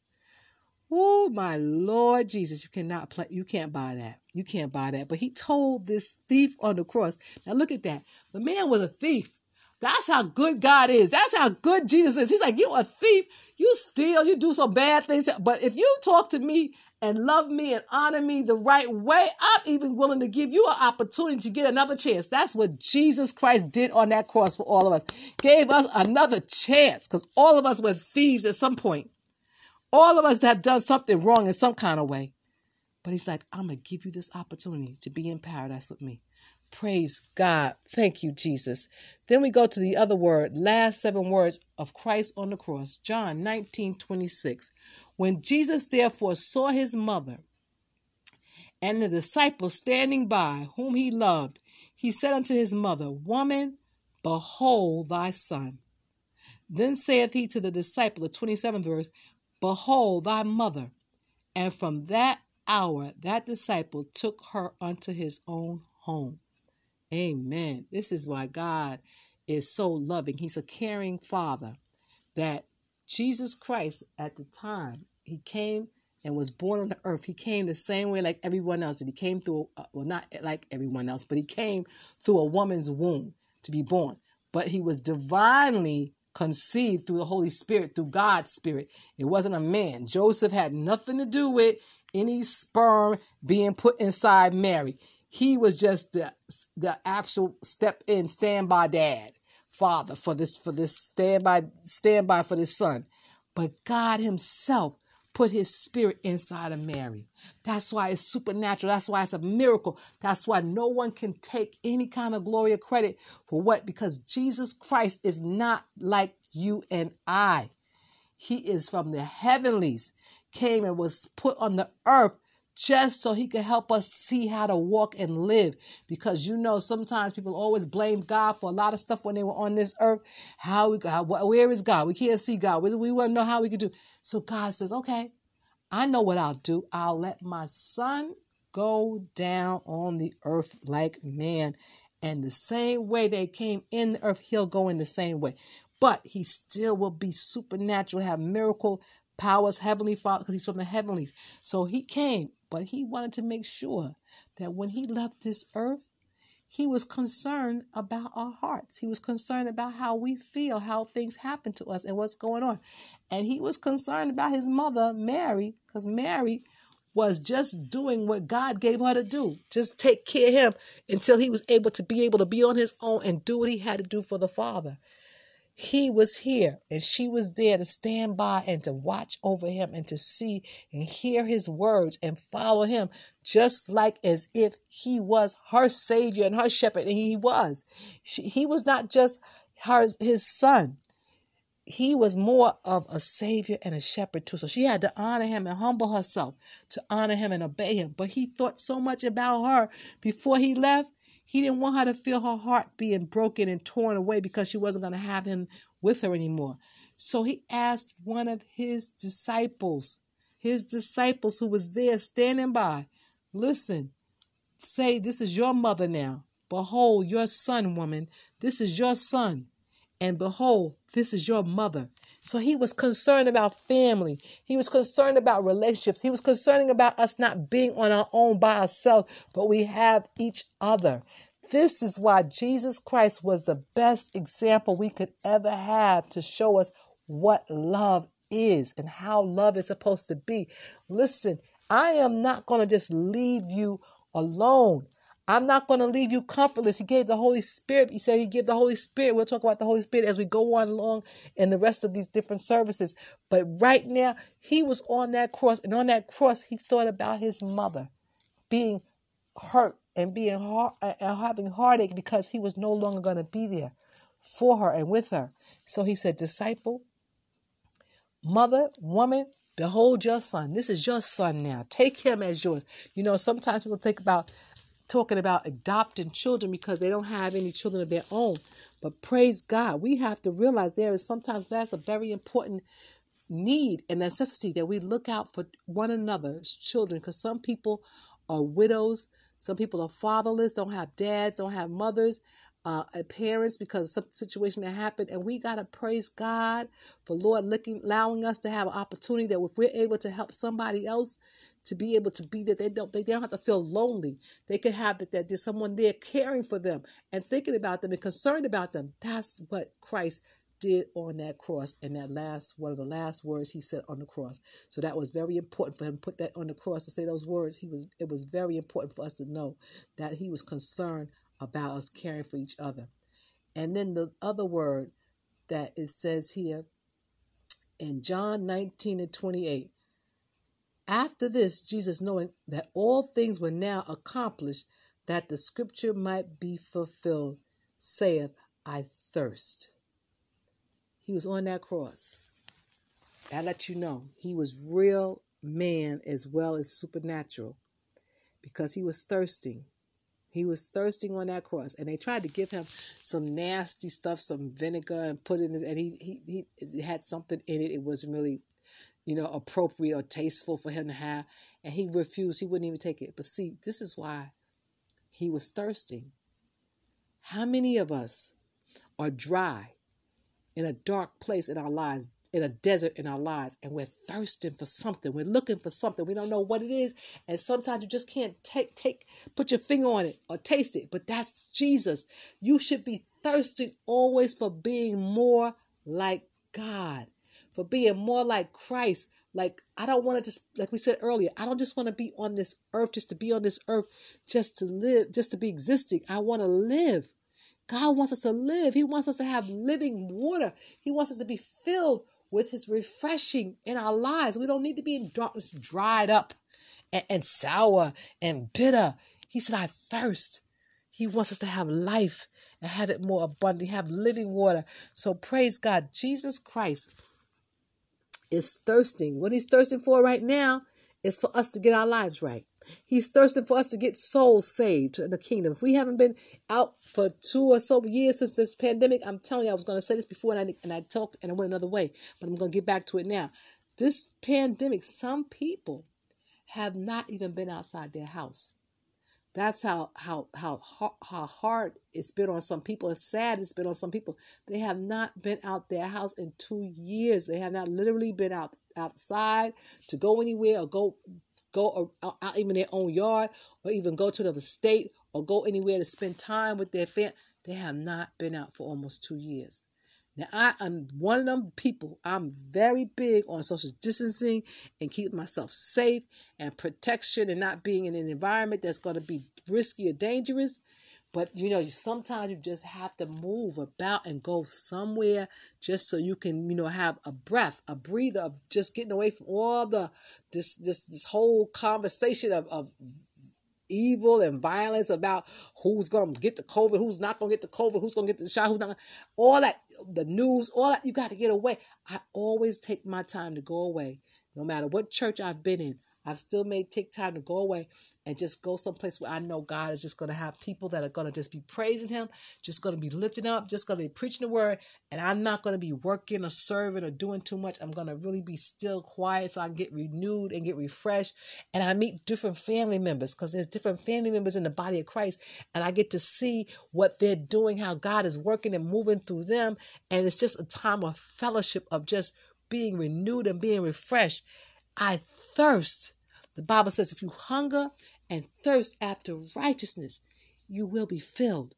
Oh my Lord Jesus, you cannot play, you can't buy that. You can't buy that. But he told this thief on the cross. Now look at that. The man was a thief. That's how good God is. That's how good Jesus is. He's like, You're a thief. You steal, you do some bad things. But if you talk to me and love me and honor me the right way, I'm even willing to give you an opportunity to get another chance. That's what Jesus Christ did on that cross for all of us. Gave us another chance because all of us were thieves at some point. All of us have done something wrong in some kind of way. But he's like, I'm going to give you this opportunity to be in paradise with me. Praise God. Thank you, Jesus. Then we go to the other word, last seven words of Christ on the cross. John 19 26. When Jesus therefore saw his mother and the disciples standing by, whom he loved, he said unto his mother, Woman, behold thy son. Then saith he to the disciple, the 27th verse, Behold thy mother. And from that hour, that disciple took her unto his own home. Amen. This is why God is so loving. He's a caring father that Jesus Christ at the time he came and was born on the earth. He came the same way like everyone else. And he came through, uh, well, not like everyone else, but he came through a woman's womb to be born. But he was divinely conceived through the Holy Spirit, through God's Spirit. It wasn't a man. Joseph had nothing to do with any sperm being put inside Mary. He was just the the actual step in, stand by dad, father for this for this stand by stand by for this son. But God Himself put his spirit inside of Mary. That's why it's supernatural. That's why it's a miracle. That's why no one can take any kind of glory or credit for what? Because Jesus Christ is not like you and I. He is from the heavenlies, came and was put on the earth just so he could help us see how to walk and live. Because you know, sometimes people always blame God for a lot of stuff when they were on this earth. How we God, where is God? We can't see God. We, we want to know how we could do. So God says, okay, I know what I'll do. I'll let my son go down on the earth like man. And the same way they came in the earth, he'll go in the same way. But he still will be supernatural, have miracle powers, heavenly father, because he's from the heavenlies. So he came but he wanted to make sure that when he left this earth, he was concerned about our hearts. He was concerned about how we feel, how things happen to us, and what's going on. And he was concerned about his mother, Mary, because Mary was just doing what God gave her to do. Just take care of him until he was able to be able to be on his own and do what he had to do for the Father. He was here and she was there to stand by and to watch over him and to see and hear his words and follow him, just like as if he was her savior and her shepherd. And he was. She, he was not just her, his son, he was more of a savior and a shepherd too. So she had to honor him and humble herself to honor him and obey him. But he thought so much about her before he left he didn't want her to feel her heart being broken and torn away because she wasn't going to have him with her anymore. So he asked one of his disciples, his disciples who was there standing by, listen, say, This is your mother now. Behold, your son, woman. This is your son. And behold, this is your mother. So he was concerned about family. He was concerned about relationships. He was concerned about us not being on our own by ourselves, but we have each other. This is why Jesus Christ was the best example we could ever have to show us what love is and how love is supposed to be. Listen, I am not going to just leave you alone. I'm not going to leave you comfortless. He gave the Holy Spirit. He said he gave the Holy Spirit. We'll talk about the Holy Spirit as we go on along in the rest of these different services. But right now, he was on that cross, and on that cross, he thought about his mother being hurt and being and having heartache because he was no longer going to be there for her and with her. So he said, disciple, mother, woman, behold your son. This is your son now. Take him as yours. You know, sometimes people think about talking about adopting children because they don't have any children of their own. But praise God, we have to realize there is sometimes that's a very important need and necessity that we look out for one another's children because some people are widows, some people are fatherless, don't have dads, don't have mothers, uh, parents because of some situation that happened. And we got to praise God for Lord looking, allowing us to have an opportunity that if we're able to help somebody else to be able to be that they don't they, don't have to feel lonely. They could have that, that there's someone there caring for them and thinking about them and concerned about them. That's what Christ did on that cross and that last one of the last words he said on the cross so that was very important for him to put that on the cross to say those words he was it was very important for us to know that he was concerned about us caring for each other and then the other word that it says here in john 19 and 28 after this, Jesus, knowing that all things were now accomplished, that the scripture might be fulfilled, saith, I thirst. He was on that cross. I let you know he was real man as well as supernatural because he was thirsting. He was thirsting on that cross, and they tried to give him some nasty stuff, some vinegar, and put it in his, and he he, he had something in it. It wasn't really you know, appropriate or tasteful for him to have. And he refused. He wouldn't even take it. But see, this is why he was thirsting. How many of us are dry in a dark place in our lives, in a desert in our lives, and we're thirsting for something. We're looking for something. We don't know what it is. And sometimes you just can't take take put your finger on it or taste it. But that's Jesus. You should be thirsting always for being more like God, for being more like Christ. Like, I don't want to just, like we said earlier, I don't just want to be on this earth just to be on this earth, just to live, just to be existing. I want to live. God wants us to live. He wants us to have living water. He wants us to be filled with His refreshing in our lives. We don't need to be in darkness, dried up and, and sour and bitter. He said, I thirst. He wants us to have life and have it more abundantly, have living water. So praise God. Jesus Christ is thirsting. What he's thirsting for right now is for us to get our lives right. He's thirsting for us to get souls saved in the kingdom. If we haven't been out for two or so years since this pandemic, I'm telling you, I was going to say this before and I, and I talked and I went another way, but I'm going to get back to it now. This pandemic, some people have not even been outside their house. That's how how how how hard it's been on some people It's sad it's been on some people. They have not been out their house in two years. They have not literally been out outside to go anywhere or go go out, out even their own yard or even go to another state or go anywhere to spend time with their family. They have not been out for almost two years. Now I am one of them people. I'm very big on social distancing and keeping myself safe and protection and not being in an environment that's going to be risky or dangerous. But you know, sometimes you just have to move about and go somewhere just so you can, you know, have a breath, a breather of just getting away from all the this this this whole conversation of, of evil and violence about who's going to get the COVID, who's not going to get the COVID, who's going to get the shot, who's not. All that, the news, all that, you got to get away. I always take my time to go away, no matter what church I've been in. I've still made take time to go away and just go someplace where I know God is just going to have people that are going to just be praising Him, just going to be lifting up, just going to be preaching the word. And I'm not going to be working or serving or doing too much. I'm going to really be still quiet so I can get renewed and get refreshed. And I meet different family members because there's different family members in the body of Christ. And I get to see what they're doing, how God is working and moving through them. And it's just a time of fellowship, of just being renewed and being refreshed. I thirst. The Bible says, if you hunger and thirst after righteousness, you will be filled.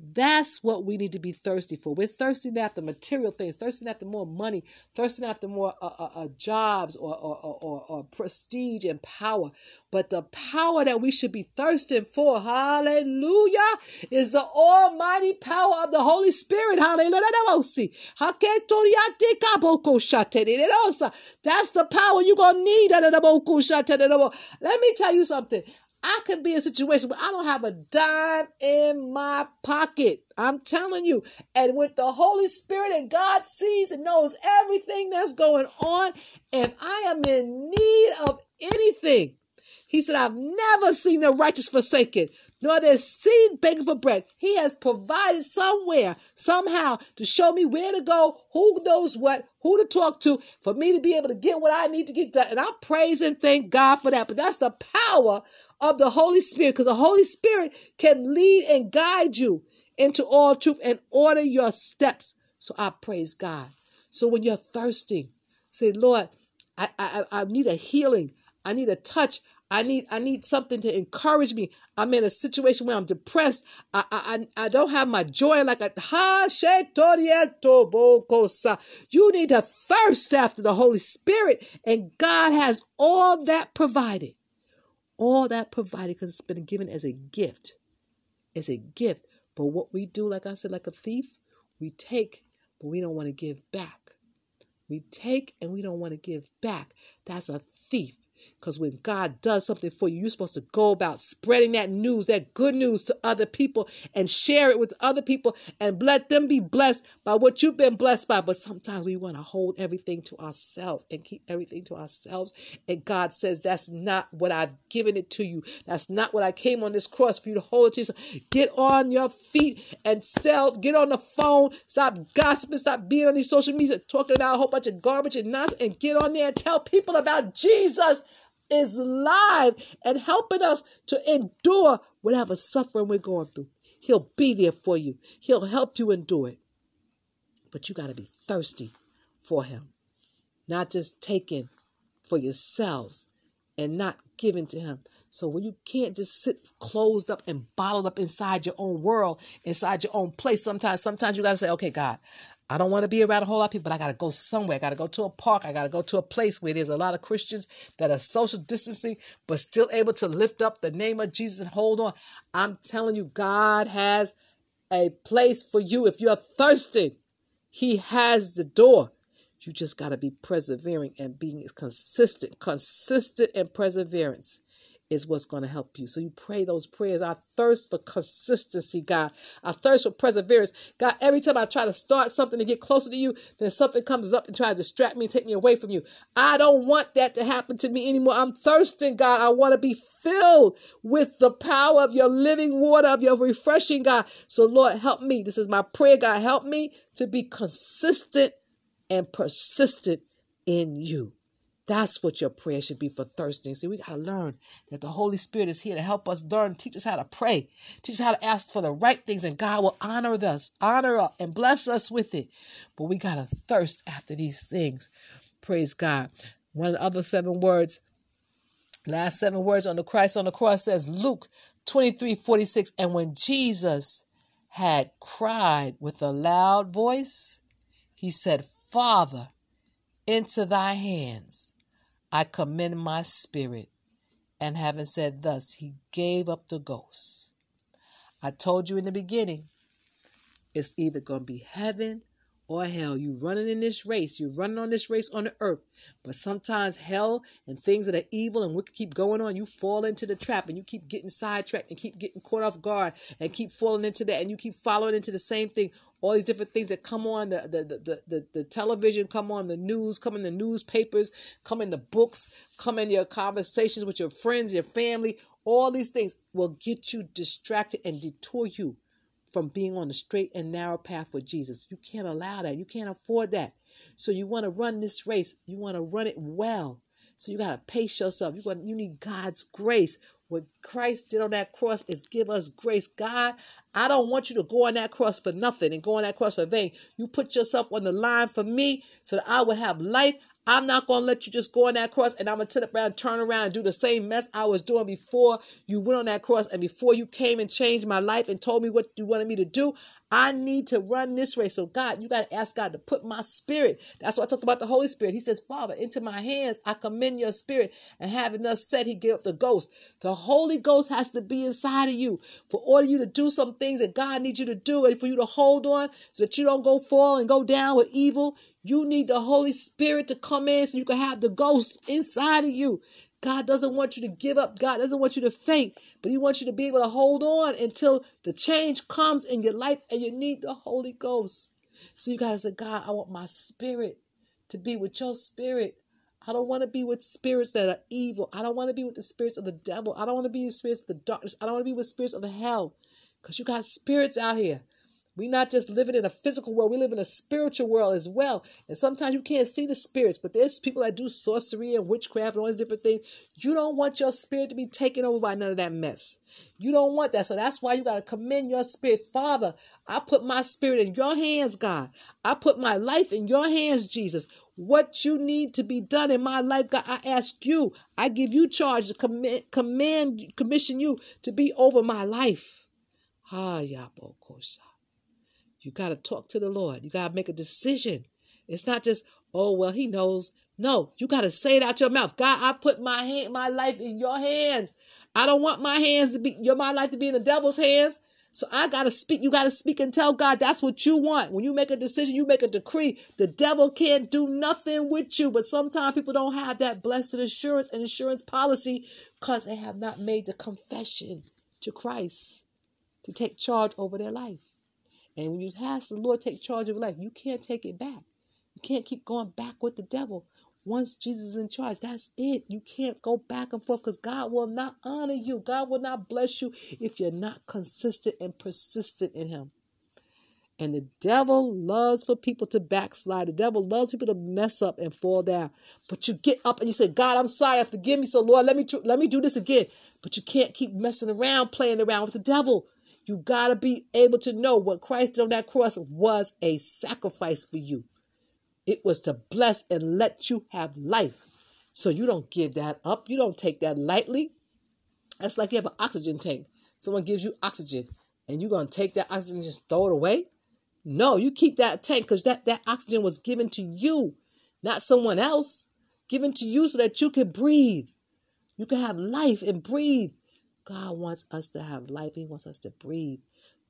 That's what we need to be thirsty for. We're thirsting after material things, thirsting after more money, thirsting after more uh, uh, uh, jobs or, or, or, or, prestige and power. But the power that we should be thirsting for, hallelujah, is the almighty power of the Holy Spirit. Hallelujah. That's the power you're going to need. Let me tell you something. I can be in a situation where I don't have a dime in my pocket. I'm telling you. And with the Holy Spirit and God sees and knows everything that's going on, if I am in need of anything, He said, I've never seen the righteous forsaken, nor their seed begging for bread. He has provided somewhere, somehow, to show me where to go, who knows what, who to talk to, for me to be able to get what I need to get done. And I praise and thank God for that. But that's the power of the Holy Spirit because the Holy Spirit can lead and guide you into all truth and order your steps. So I praise God. So when you're thirsting, say, Lord, I, I, I need a healing. I need a touch. I need I need something to encourage me. I'm in a situation where I'm depressed. I I I don't have my joy like a ha You need to thirst after the Holy Spirit, and God has all that provided. All that provided because it's been given as a gift. As a gift. But what we do, like I said, like a thief, we take, but we don't want to give back. We take and we don't want to give back. That's a thief. Because when God does something for you, you're supposed to go about spreading that news, that good news to other people and share it with other people and let them be blessed by what you've been blessed by. But sometimes we want to hold everything to ourselves and keep everything to ourselves. And God says, That's not what I've given it to you. That's not what I came on this cross for you to hold it to. Get on your feet and sell, get on the phone, stop gossiping, stop being on these social media talking about a whole bunch of garbage and nonsense, and get on there and tell people about Jesus is live and helping us to endure whatever suffering we're going through. He'll be there for you, He'll help you endure it. But you got to be thirsty for Him, not just taking for yourselves and not giving to Him. So when you can't just sit closed up and bottled up inside your own world, inside your own place, sometimes, sometimes you got to say, okay, God, I don't want to be around a whole lot of people, but I got to go somewhere. I got to go to a park. I got to go to a place where there's a lot of Christians that are social distancing, but still able to lift up the name of Jesus and hold on. I'm telling you, God has a place for you. If you're thirsty, He has the door. You just got to be persevering and being consistent, consistent and perseverance is what's going to help you. So you pray those prayers. I thirst for consistency, God. I thirst for perseverance. God, every time I try to start something to get closer to you, then something comes up and tries to distract me and take me away from you. I don't want that to happen to me anymore. I'm thirsting, God. I want to be filled with the power of your living water, of your refreshing, God. So, Lord, help me. This is my prayer, God. Help me to be consistent and persistent in you. That's what your prayer should be for thirsting. See, we got to learn that the Holy Spirit is here to help us learn, teach us how to pray, teach us how to ask for the right things, and God will honor us, honor us, and bless us with it. But we got to thirst after these things. Praise God. One of the other seven words, last seven words on the Christ on the cross says Luke 23 46. And when Jesus had cried with a loud voice, he said, Father, into thy hands I commend my spirit. And having said thus, he gave up the ghost. I told you in the beginning, it's either going to be heaven or hell. You running in this race. You're running on this race on the earth. But sometimes hell and things that are evil and we keep going on, you fall into the trap and you keep getting sidetracked and keep getting caught off guard and keep falling into that and you keep following into the same thing all these different things that come on the the, the, the, the television, come on the news, come in the newspapers, come in the books, come in your conversations with your friends, your family. All these things will get you distracted and detour you from being on the straight and narrow path with Jesus. You can't allow that. You can't afford that. So you want to run this race. You want to run it well. So you got to pace yourself. You got you need God's grace. What Christ did on that cross is give us grace. God, I don't want you to go on that cross for nothing and go on that cross for vain. You put yourself on the line for me so that I would have life. I'm not going to let you just go on that cross and I'm going to turn around, turn around and do the same mess I was doing before you went on that cross and before you came and changed my life and told me what you wanted me to do. I need to run this race. So, God, you got to ask God to put my spirit. That's why I talk about the Holy Spirit. He says, Father, into my hands I commend your spirit. And having thus said, he gave up the ghost. The Holy Ghost has to be inside of you for order you to do some things that God needs you to do and for you to hold on so that you don't go fall and go down with evil. You need the Holy Spirit to come in so you can have the ghost inside of you. God doesn't want you to give up. God doesn't want you to faint, but He wants you to be able to hold on until the change comes in your life and you need the Holy Ghost. So you guys say, God, I want my spirit to be with your spirit. I don't want to be with spirits that are evil. I don't want to be with the spirits of the devil. I don't want to be with spirits of the darkness. I don't want to be with spirits of the hell. Because you got spirits out here we're not just living in a physical world, we live in a spiritual world as well. And sometimes you can't see the spirits, but there's people that do sorcery and witchcraft and all these different things. You don't want your spirit to be taken over by none of that mess. You don't want that. So that's why you got to commend your spirit. Father, I put my spirit in your hands, God. I put my life in your hands, Jesus. What you need to be done in my life, God, I ask you. I give you charge to command, command commission you to be over my life. Ah, Yabokosa. You got to talk to the Lord. You got to make a decision. It's not just, oh, well, he knows. No, you got to say it out your mouth. God, I put my hand, my life in your hands. I don't want my hands to be, your my life to be in the devil's hands. So I got to speak. You got to speak and tell God that's what you want. When you make a decision, you make a decree. The devil can't do nothing with you. But sometimes people don't have that blessed assurance and insurance policy because they have not made the confession to Christ to take charge over their life. And when you ask the Lord take charge of your life, you can't take it back. You can't keep going back with the devil. Once Jesus is in charge, that's it. You can't go back and forth because God will not honor you. God will not bless you if you're not consistent and persistent in Him. And the devil loves for people to backslide. The devil loves people to mess up and fall down. But you get up and you say, God, I'm sorry, I forgive me. So Lord, let me let me do this again. But you can't keep messing around, playing around with the devil. You got to be able to know what Christ did on that cross was a sacrifice for you. It was to bless and let you have life. So you don't give that up. You don't take that lightly. That's like you have an oxygen tank. Someone gives you oxygen and you're going to take that oxygen and just throw it away. No, you keep that tank because that, that oxygen was given to you, not someone else. Given to you so that you can breathe. You can have life and breathe. God wants us to have life. He wants us to breathe.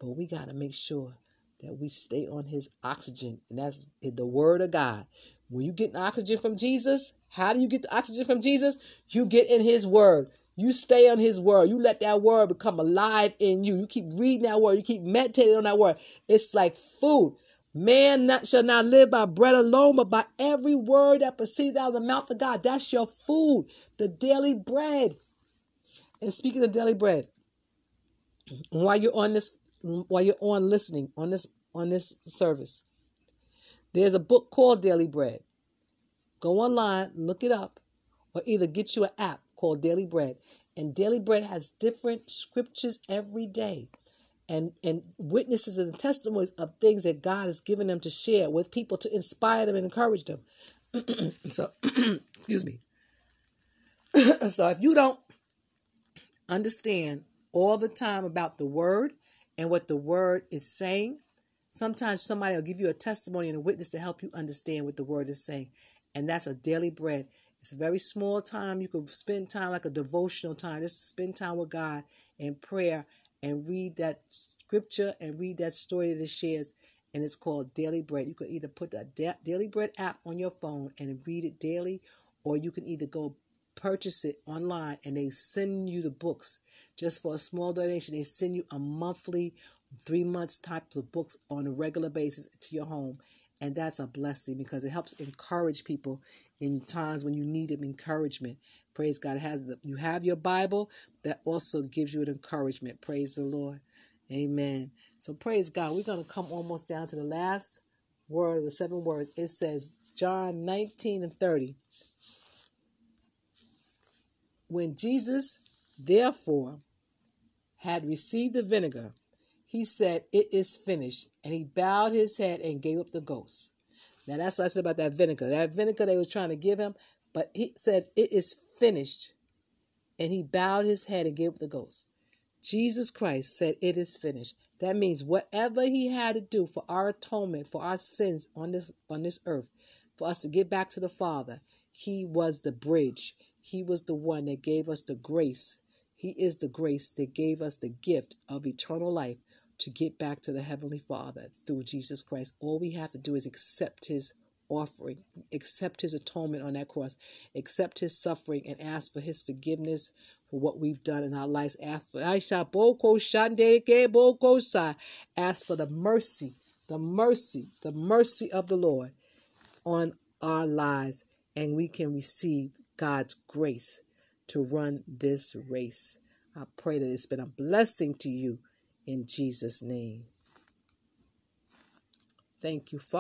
But we got to make sure that we stay on his oxygen. And that's the word of God. When you get oxygen from Jesus, how do you get the oxygen from Jesus? You get in his word. You stay on his word. You let that word become alive in you. You keep reading that word. You keep meditating on that word. It's like food. Man not, shall not live by bread alone, but by every word that proceeds out of the mouth of God. That's your food, the daily bread. And speaking of daily bread, while you're on this, while you're on listening on this on this service, there's a book called Daily Bread. Go online, look it up, or either get you an app called Daily Bread. And Daily Bread has different scriptures every day and, and witnesses and testimonies of things that God has given them to share with people to inspire them and encourage them. so, excuse me. so, if you don't understand all the time about the word and what the word is saying, sometimes somebody will give you a testimony and a witness to help you understand what the word is saying. And that's a daily bread. It's a very small time. You could spend time like a devotional time, just spend time with God in prayer and read that scripture and read that story that it shares. And it's called Daily Bread. You could either put the Daily Bread app on your phone and read it daily, or you can either go purchase it online and they send you the books just for a small donation. They send you a monthly, three months type of books on a regular basis to your home. And that's a blessing because it helps encourage people in times when you need encouragement. Praise God. It has the, you have your Bible that also gives you an encouragement. Praise the Lord. Amen. So praise God. We're going to come almost down to the last word of the seven words. It says John 19 and 30. When Jesus, therefore, had received the vinegar, he said, It is finished. And he bowed his head and gave up the ghost. Now that's what I said about that vinegar. That vinegar they was trying to give him, but he said, It is finished. And he bowed his head and gave up the ghost. Jesus Christ said, It is finished. That means whatever he had to do for our atonement, for our sins on this on this earth, for us to get back to the Father, he was the bridge. He was the one that gave us the grace. He is the grace that gave us the gift of eternal life to get back to the Heavenly Father through Jesus Christ. All we have to do is accept His offering, accept His atonement on that cross, accept His suffering, and ask for His forgiveness for what we've done in our lives. Ask for ask for the mercy, the mercy, the mercy of the Lord on our lives, and we can receive God's grace to run this race. I pray that it's been a blessing to you in Jesus' name. Thank you, Father.